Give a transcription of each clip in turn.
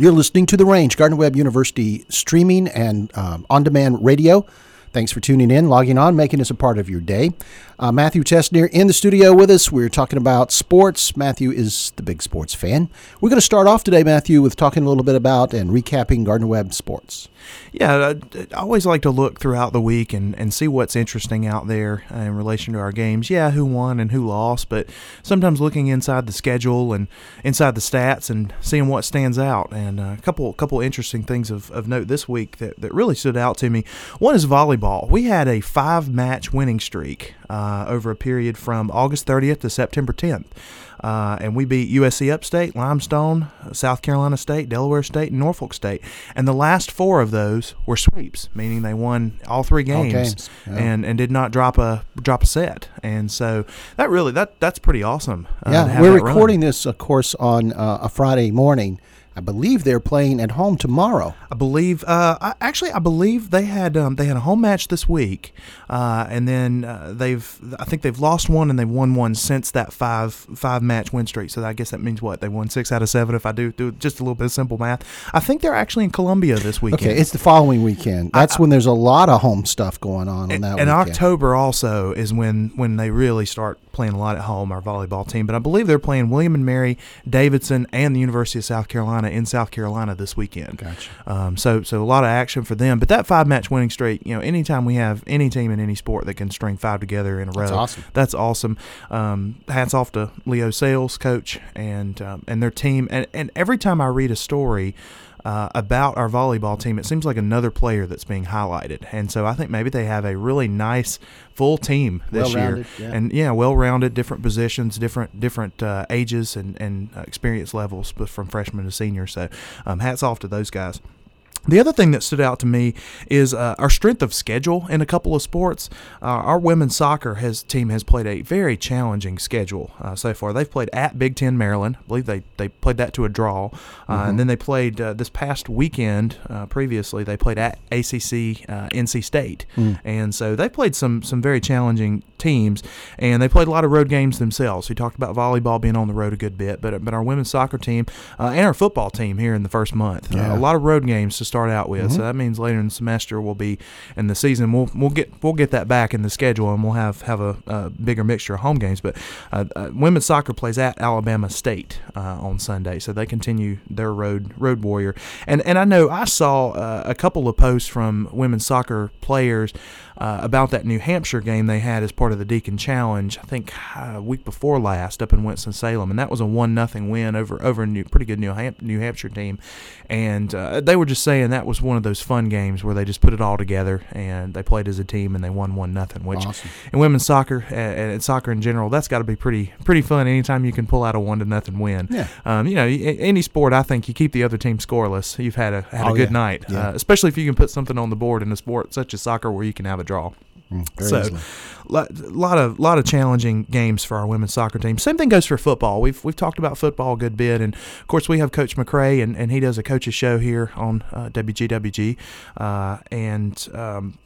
You're listening to The Range, Gardner Webb University streaming and um, on demand radio. Thanks for tuning in, logging on, making us a part of your day. Uh, Matthew Tessnear in the studio with us. We're talking about sports. Matthew is the big sports fan. We're going to start off today, Matthew, with talking a little bit about and recapping Gardner Webb sports. Yeah, I, I always like to look throughout the week and, and see what's interesting out there uh, in relation to our games. Yeah, who won and who lost, but sometimes looking inside the schedule and inside the stats and seeing what stands out. And uh, a couple couple interesting things of, of note this week that, that really stood out to me. One is volleyball. We had a five match winning streak uh, over a period from August 30th to September 10th. Uh, and we beat USC Upstate, Limestone, South Carolina State, Delaware State, and Norfolk State. And the last four of those were sweeps, meaning they won all three games, all games. Yeah. and, and did not drop a drop a set. And so that really that that's pretty awesome. Uh, yeah, we're recording run. this, of course, on uh, a Friday morning. I believe they're playing at home tomorrow. I believe. Uh, I, actually, I believe they had um, they had a home match this week, uh, and then uh, they've I think they've lost one and they've won one since that five five match win streak. So I guess that means what they won six out of seven. If I do do just a little bit of simple math, I think they're actually in Columbia this weekend. Okay, it's the following weekend. That's I, when there's a lot of home stuff going on. And, that and weekend. October also is when when they really start playing a lot at home. Our volleyball team, but I believe they're playing William and Mary, Davidson, and the University of South Carolina in South Carolina Carolina this weekend. Gotcha. Um, so so a lot of action for them. But that five match winning streak, you know, anytime we have any team in any sport that can string five together in a row, that's awesome. That's awesome. Um, hats off to Leo Sales, coach, and um, and their team. And and every time I read a story uh, about our volleyball team, it seems like another player that's being highlighted. And so I think maybe they have a really nice full team this year, yeah. and yeah, well-rounded, different positions, different different uh, ages and and uh, experience levels, from freshman to senior. So um, hats off to those guys. The other thing that stood out to me is uh, our strength of schedule in a couple of sports. Uh, our women's soccer has, team has played a very challenging schedule uh, so far. They've played at Big Ten Maryland. I believe they, they played that to a draw. Uh, mm-hmm. And then they played uh, this past weekend, uh, previously, they played at ACC NC State. Mm. And so they played some, some very challenging teams, and they played a lot of road games themselves. We talked about volleyball being on the road a good bit, but, but our women's soccer team and our football team here in the first month. Yeah. a lot of road games to start out with. Mm-hmm. So that means later in the semester we'll be in the season. We'll we'll get we'll get that back in the schedule, and we'll have have a, a bigger mixture of home games. But uh, uh, women's soccer plays at Alabama State uh, on Sunday, so they continue their road road warrior. And and I know I saw uh, a couple of posts from women's soccer players uh, about that New Hampshire game they had as part of the Deacon Challenge. I think uh, a week before last up in Winston Salem, and that was a one nothing win over over a new, pretty good New, Ham- New Hampshire team. And uh, they were just saying that was one of those fun games where they just put it all together and they played as a team and they won one nothing. Which awesome. in women's soccer and, and soccer in general, that's got to be pretty pretty fun. Anytime you can pull out a one to nothing win. Yeah. Um, you know, any sport, I think you keep the other team scoreless. You've had a had oh, a good yeah. night, yeah. uh, especially if you can put something on the board in a sport such as soccer where you can have a draw. Mm, so, easily. lot of lot of challenging games for our women's soccer team. Same thing goes for football. We've we've talked about football a good bit, and of course we have Coach McCray, and, and he does a coaches show here on uh, WGWG, uh, and um,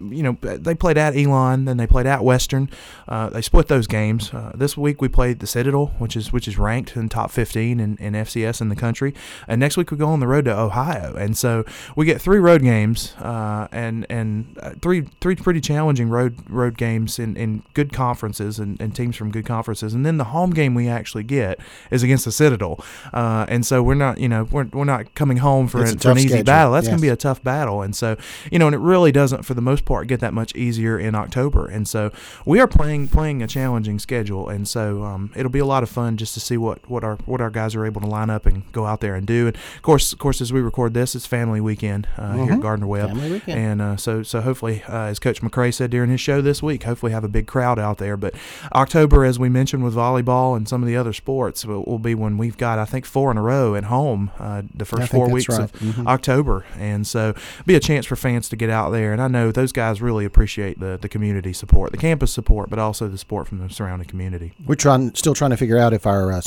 you know, they played at Elon, then they played at Western. Uh, they split those games. Uh, this week we played the Citadel, which is which is ranked in top 15 in, in FCS in the country. And next week we go on the road to Ohio, and so we get three road games uh, and and uh, three three pretty challenging road road games in, in good conferences and, and teams from good conferences. And then the home game we actually get is against the Citadel, uh, and so we're not you know we're, we're not coming home for, an, for an easy schedule. battle. That's yes. going to be a tough battle, and so you know, and it really doesn't for the most part get that much easier in October. And so we are playing playing a challenging schedule, and so um, it'll be a lot of fun just to see what, what our what our guys are able to line up and go out there and do. And of course, of course, as we record this, it's family weekend uh, Mm-hmm. here at Gardner Webb, and uh, so so hopefully, uh, as Coach McCray said during his show this week, hopefully have a big crowd out there. But October, as we mentioned with volleyball and some of the other sports, will, will be when we've got I think four in a row at home uh, the first four weeks right. of Mhm. October, and so be a chance for fans to get out there. And I know those guys really appreciate the the community support, the campus support, but also the support from the surrounding community. We're trying, still trying to figure out if our uh,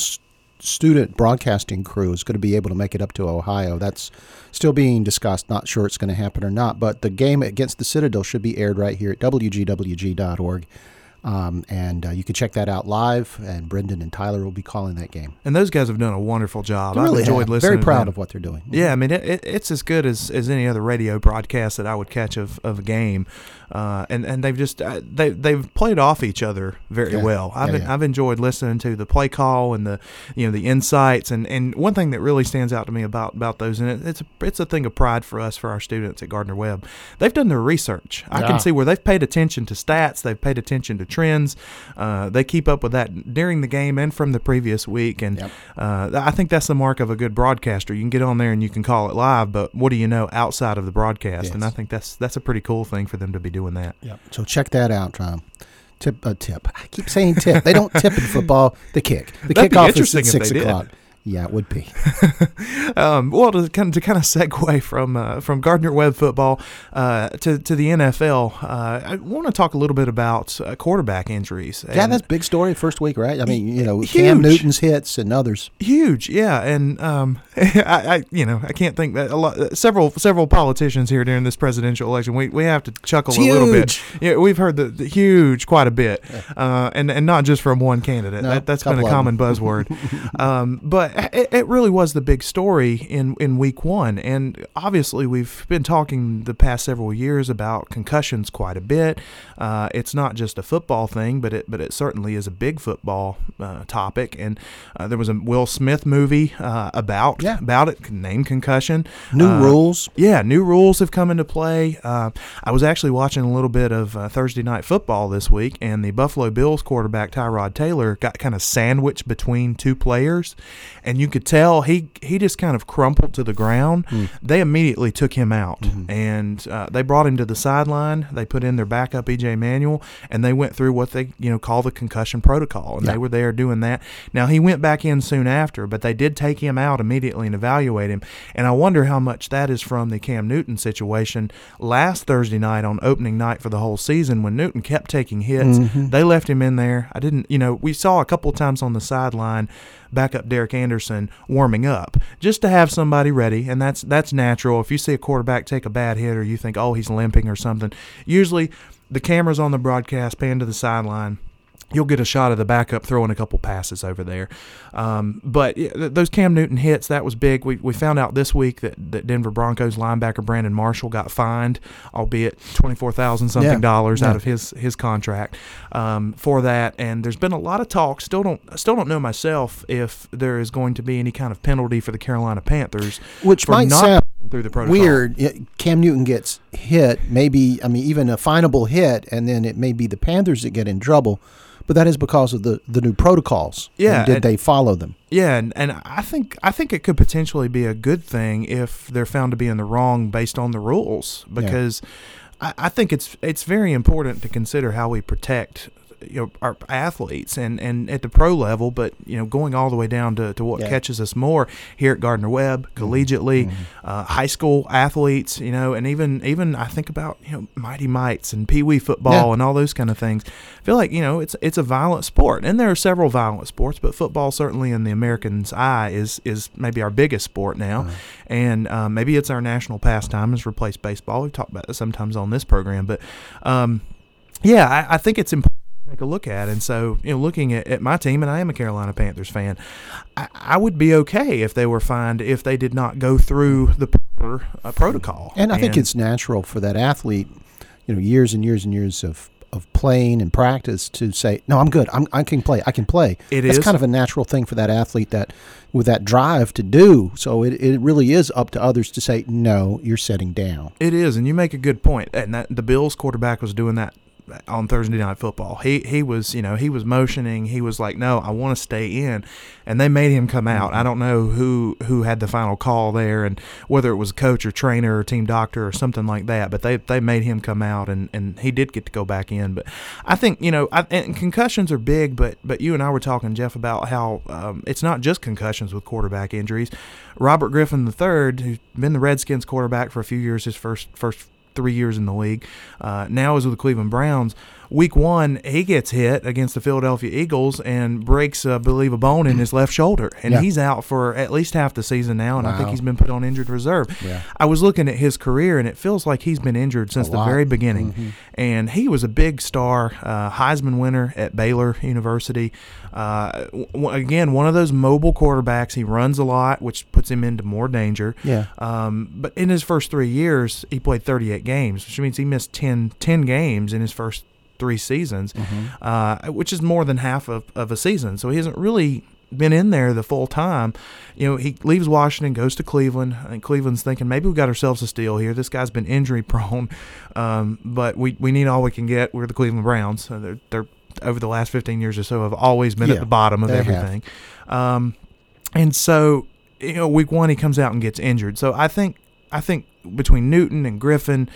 student broadcasting crew is going to be able to make it up to Ohio. That's still being discussed. Not sure it's going to happen or not. But the game against the Citadel should be aired right here at wgwg.org. Um, and uh, you can check that out live. And Brendan and Tyler will be calling that game. And those guys have done a wonderful job. They really I've enjoyed have. listening. Very proud of what they're doing. Yeah, I mean it, it, it's as good as, as any other radio broadcast that I would catch of, of a game, uh, and and they've just uh, they they've played off each other very Yeah. well. I've Yeah, yeah. I've enjoyed listening to the play call and the you know the insights and, and one thing that really stands out to me about about those and it, it's a, it's a thing of pride for us for our students at Gardner Webb. They've done their research. I can see where they've paid attention to stats. They've paid attention to trends. Uh, they keep up with that during the game and from the previous week and. Yep. Uh, I think that's the mark of a good broadcaster. You can get on there and you can call it live, but what do you know outside of the broadcast? And I think that's that's a pretty cool thing for them to be doing that. Yep. So check that out. Um, tip, uh, tip. I keep saying tip. They don't tip in football. The kick. The That'd kickoff is at six they did. o'clock. Yeah, it would be. Um, well, to kind of, to kind of segue from uh, from Gardner Webb football uh, to to the NFL, uh, I want to talk a little bit about uh, quarterback injuries. yeah, that's big story. First week, right? I mean, you know, Huge. Cam Newton's hits and others. Huge, yeah, and um, I, I, you know, I can't think that a lot. Several, several politicians here during this presidential election, we, we have to chuckle It's a little bit. Yeah, we've heard the, the huge quite a bit, uh, and and not just from one candidate. No, that, that's been a common buzzword. um, but it, it really was the big story in in week one, and obviously we've been talking the past several years about concussions quite a bit. Uh, it's not just a football thing, but it but it certainly is a big football uh, topic. And uh, there was a Will Smith movie uh, about Yeah. about it named Concussion. New Uh, rules. yeah, new rules have come into play. Uh, I was actually watching a little bit of uh, Thursday night football this week, and the Buffalo Bills quarterback Tyrod Taylor got kind of sandwiched between two players, and you could tell he he just kind of crumpled to the ground. Hmm. They immediately took him out, mm-hmm. and uh, they brought him to the sideline. They put in their backup EJ Manuel, and they went through what they you know call the concussion protocol, and Yeah. they were there doing that. Now he went back in soon after, but they did take him out immediately and evaluate him. And I wonder how much that is from the Cam Newton situation last Thursday night on opening night for the whole season when Newton kept taking hits. Mm-hmm. They left him in there. I didn't, you know, we saw a couple times on the sideline backup Derek Anderson warming up to have somebody ready, and that's that's natural. If you see a quarterback take a bad hit or you think, oh, he's limping or something, usually the cameras on the broadcast pan to the sideline you'll get a shot of the backup throwing a couple passes over there. Um, but those Cam Newton hits, that was big. We, we found out this week that, that Denver Broncos linebacker Brandon Marshall got fined, albeit twenty four thousand Yeah, something dollars yeah. out of his his contract um, for that. And there's been a lot of talk. Still don't still don't know myself if there is going to be any kind of penalty for the Carolina Panthers, Which might not sound through the protocol. weird. Cam Newton gets hit, maybe I mean even a finable hit, and then it may be the Panthers that get in trouble. But that is because of the, the new protocols. Yeah, And did and- they follow them? Yeah, and, and I think I think it could potentially be a good thing if they're found to be in the wrong based on the rules because I, I think it's it's very important to consider how we protect you know our athletes and, and at the pro level, but you know going all the way down to, to what Yeah. catches us more here at Gardner Webb, collegiately, uh, high school athletes, you know, and even even I think about you know Mighty Mites and Pee Wee football Yeah. and all those kind of things. I feel like you know it's it's a violent sport, and there are several violent sports, but football certainly in the American's eye is is maybe our biggest sport now, and um, maybe it's our national pastime has replaced baseball. We've talked about sometimes on this program, but um, yeah, I, I think it's important take a look at. And so, you know, looking at, at my team, and I am a Carolina Panthers fan, I, I would be okay if they were fined if they did not go through the proper uh, protocol. And I think it's natural for that athlete, you know, years and years and years of, of playing and practice to say, no, I'm good. I'm, I can play. I can play. It It's is. kind of a natural thing for that athlete that with that drive to do. So it, it really is up to others to say, no, you're setting down. It is, and you make a good point. And that the Bills quarterback was doing that on Thursday night football. He he was, you know, he was motioning. He was like, "No, I want to stay in," and they made him come out. I don't know who who had the final call there, and whether it was a coach or trainer or team doctor or something like that. But they they made him come out, and and he did get to go back in. But I think you know, I, and concussions are big. But but you and I were talking, Jeff, about how um, it's not just concussions with quarterback injuries. Robert Griffin III, who's been the Redskins quarterback for a few years, his first first three years in the league. Uh, now is with the Cleveland Browns. Week one, he gets hit against the Philadelphia Eagles and breaks, I believe, a bone in his left shoulder, and Yeah. he's out for at least half the season now. And I think he's been put on injured reserve. Yeah. I was looking at his career, and it feels like he's been injured since the. Mm-hmm. very beginning. And he was a big star, uh, Heisman winner at Baylor University. Uh, w- again, one of those mobile quarterbacks. He runs a lot, which puts him into more danger. Yeah. Um, but in his first three years, he played 38 games, which means he missed 10, 10 games in his first three seasons, uh, which is more than half of, of a season. So he hasn't really been in there the full time. You know, he leaves Washington, goes to Cleveland, and Cleveland's thinking maybe we got ourselves a steal here. This guy's been injury prone, um, but we, we need all we can get. We're the Cleveland Browns. So they're, they're over the last 15 years or so have always been Yeah, at the bottom of everything. Um, and so, you know, week one he comes out and gets injured. So I think I think between Newton and Griffin,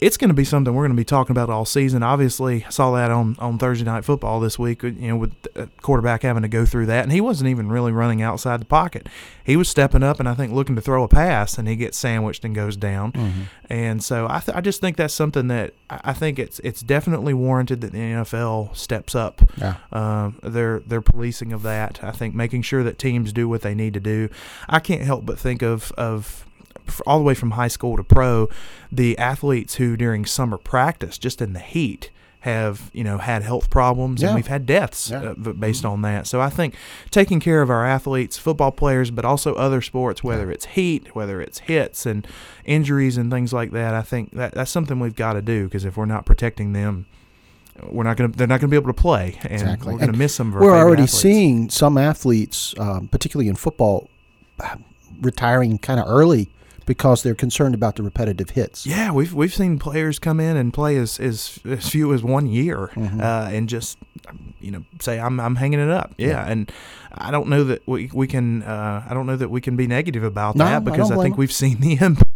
it's going to be something we're going to be talking about all season. Obviously, I saw that on, on Thursday night football this week. You know, with the quarterback having to go through that, and he wasn't even really running outside the pocket. He was stepping up and I think looking to throw a pass, and he gets sandwiched and goes down. Mm-hmm. And so I, th- I just think that's something that I think it's it's definitely warranted that the NFL steps up Yeah. um, their their policing of that. I think making sure that teams do what they need to do. I can't help but think of of all the way from high school to pro, the athletes who during summer practice, just in the heat, have you know had health problems Yeah. and we've had deaths Yeah. uh, based on that. So I think taking care of our athletes, football players, but also other sports, whether it's heat, whether it's hits and injuries and things like that, I think that that's something we've got to do because if we're not protecting them. We're not going to. They're not going to be able to play, and Exactly. we're going to miss some We're already athletes. seeing some athletes, um, particularly in football, retiring kind of early because they're concerned about the repetitive hits. Yeah, we've we've seen players come in and play as as, as few as one year, Mm-hmm. uh, and just you know say I'm I'm hanging it up. Yeah, and I don't know that we we can uh, I don't know that we can be negative about No, that because don't I, think them. we've seen the impact.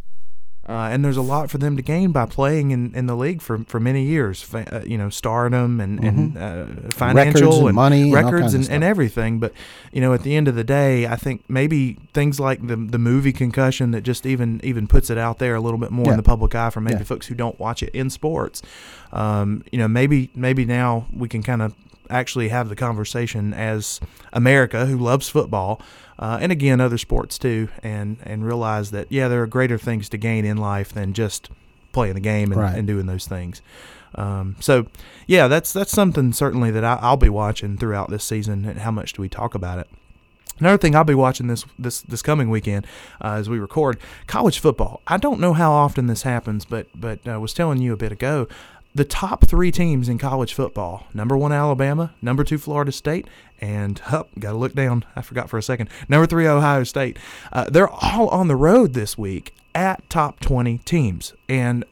Uh, and there's a lot for them to gain by playing in, in the league for, for many years. Fa- uh, you know, stardom and, and uh, financial Mm-hmm. and money and records kinds and, and everything. But you know, at the end of the day, I think maybe things like the the movie Concussion that just even even puts it out there a little bit more Yeah. in the public eye for maybe Yeah. folks who don't watch it in sports. Um, you know, maybe maybe now we can kind of actually have the conversation as America who loves football. Uh, and again, other sports too, and and realize that yeah, there are greater things to gain in life than just playing the game and, Right. and doing those things. Um, so, yeah, that's that's something certainly that I, I'll be watching throughout this season. And how much do we talk about it? Another thing I'll be watching this this this coming weekend uh, as we record college football. I don't know how often this happens, but but I was telling you a bit ago. The top three teams in college football: number one Alabama, number two Florida State, and up got to look down. I forgot for a second. Number three Ohio State. Uh, they're all on the road this week at top twenty teams, and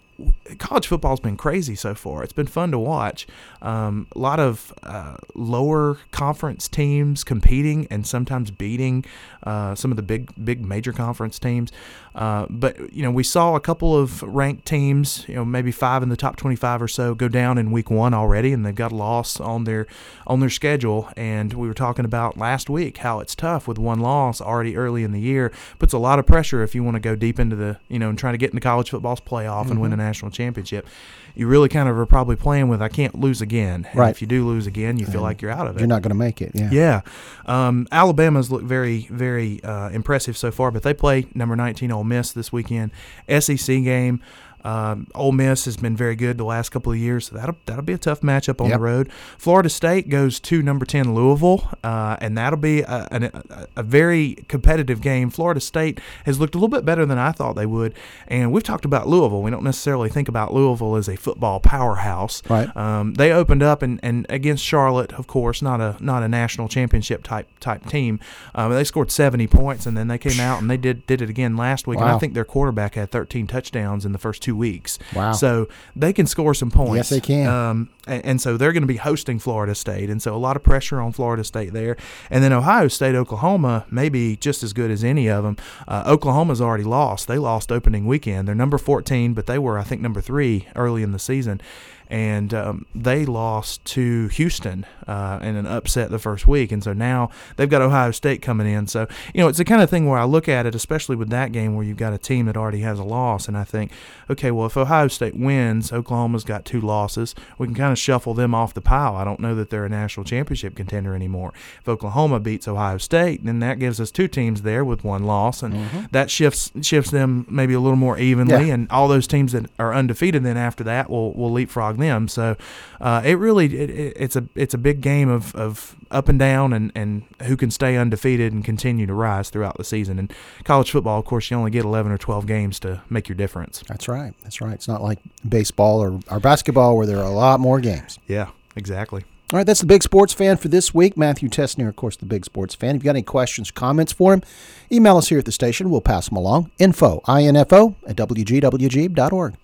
college football's been crazy so far. It's been fun to watch. Um, a lot of uh, lower conference teams competing and sometimes beating uh, some of the big, big major conference teams. Uh, but you know, we saw a couple of ranked teams, you know, maybe five in the top twenty-five or so, go down in week one already, and they've got a loss on their on their schedule. And we were talking about last week how it's tough with one loss already early in the year. Puts a lot of pressure if you want to go deep into the, you know, and trying to get into college football's playoff and win a national championship. You really kind of are probably playing with I can't lose again. And Right. If you do lose again, you feel like you're out of it. You're not going to make it. Yeah. Yeah, um, Alabama's looked very, very uh, impressive so far, but they play number 19 Ole Miss this weekend. SEC game. Um, Ole Miss has been very good the last couple of years, so that'll that'll be a tough matchup on Yep. the road. Florida State goes to number 10 Louisville, uh, and that'll be a, a, a very competitive game. Florida State has looked a little bit better than I thought they would, and we've talked about Louisville. We don't necessarily think about Louisville as a football powerhouse, Right. um, they opened up and, and against Charlotte, of course, not a not a national championship type type team. Um, they scored 70 points, and then they came out and they did did it again last week. And I think their quarterback had 13 touchdowns in the first two weeks. Wow. So they can score some points. Yes, they can. Um, and, and so they're going to be hosting Florida State, and so a lot of pressure on Florida State there. And then Ohio State, Oklahoma, maybe just as good as any of them. Uh, Oklahoma's already lost. They lost opening weekend. They're number 14, but they were, I think, number three early in the season. And um, they lost to Houston uh, in an upset the first week, and so now they've got Ohio State coming in. So you know, it's the kind of thing where I look at it, especially with that game where you've got a team that already has a loss, and I think, okay, well, if Ohio State wins, Oklahoma's got two losses, we can kind of shuffle them off the pile. I don't know that they're a national championship contender anymore. If Oklahoma beats Ohio State, then that gives us two teams there with one loss, and mm-hmm. that shifts shifts them maybe a little more evenly, yeah. and all those teams that are undefeated then after that will will leapfrog them. So uh, it really it, it's a it's a big game of, of up and down and, and who can stay undefeated and continue to rise throughout the season. And college football, of course, you only get 11 or 12 games to make your difference. That's right. That's right. It's not like baseball or, or basketball where there are a lot more games. Yeah, exactly. All right, that's the Big Sports Fan for this week. Matthew Tessnear, of course, the Big Sports Fan. If you've got any questions, comments for him, email us here at the station. We'll pass them along. Info, info at wgwg.org.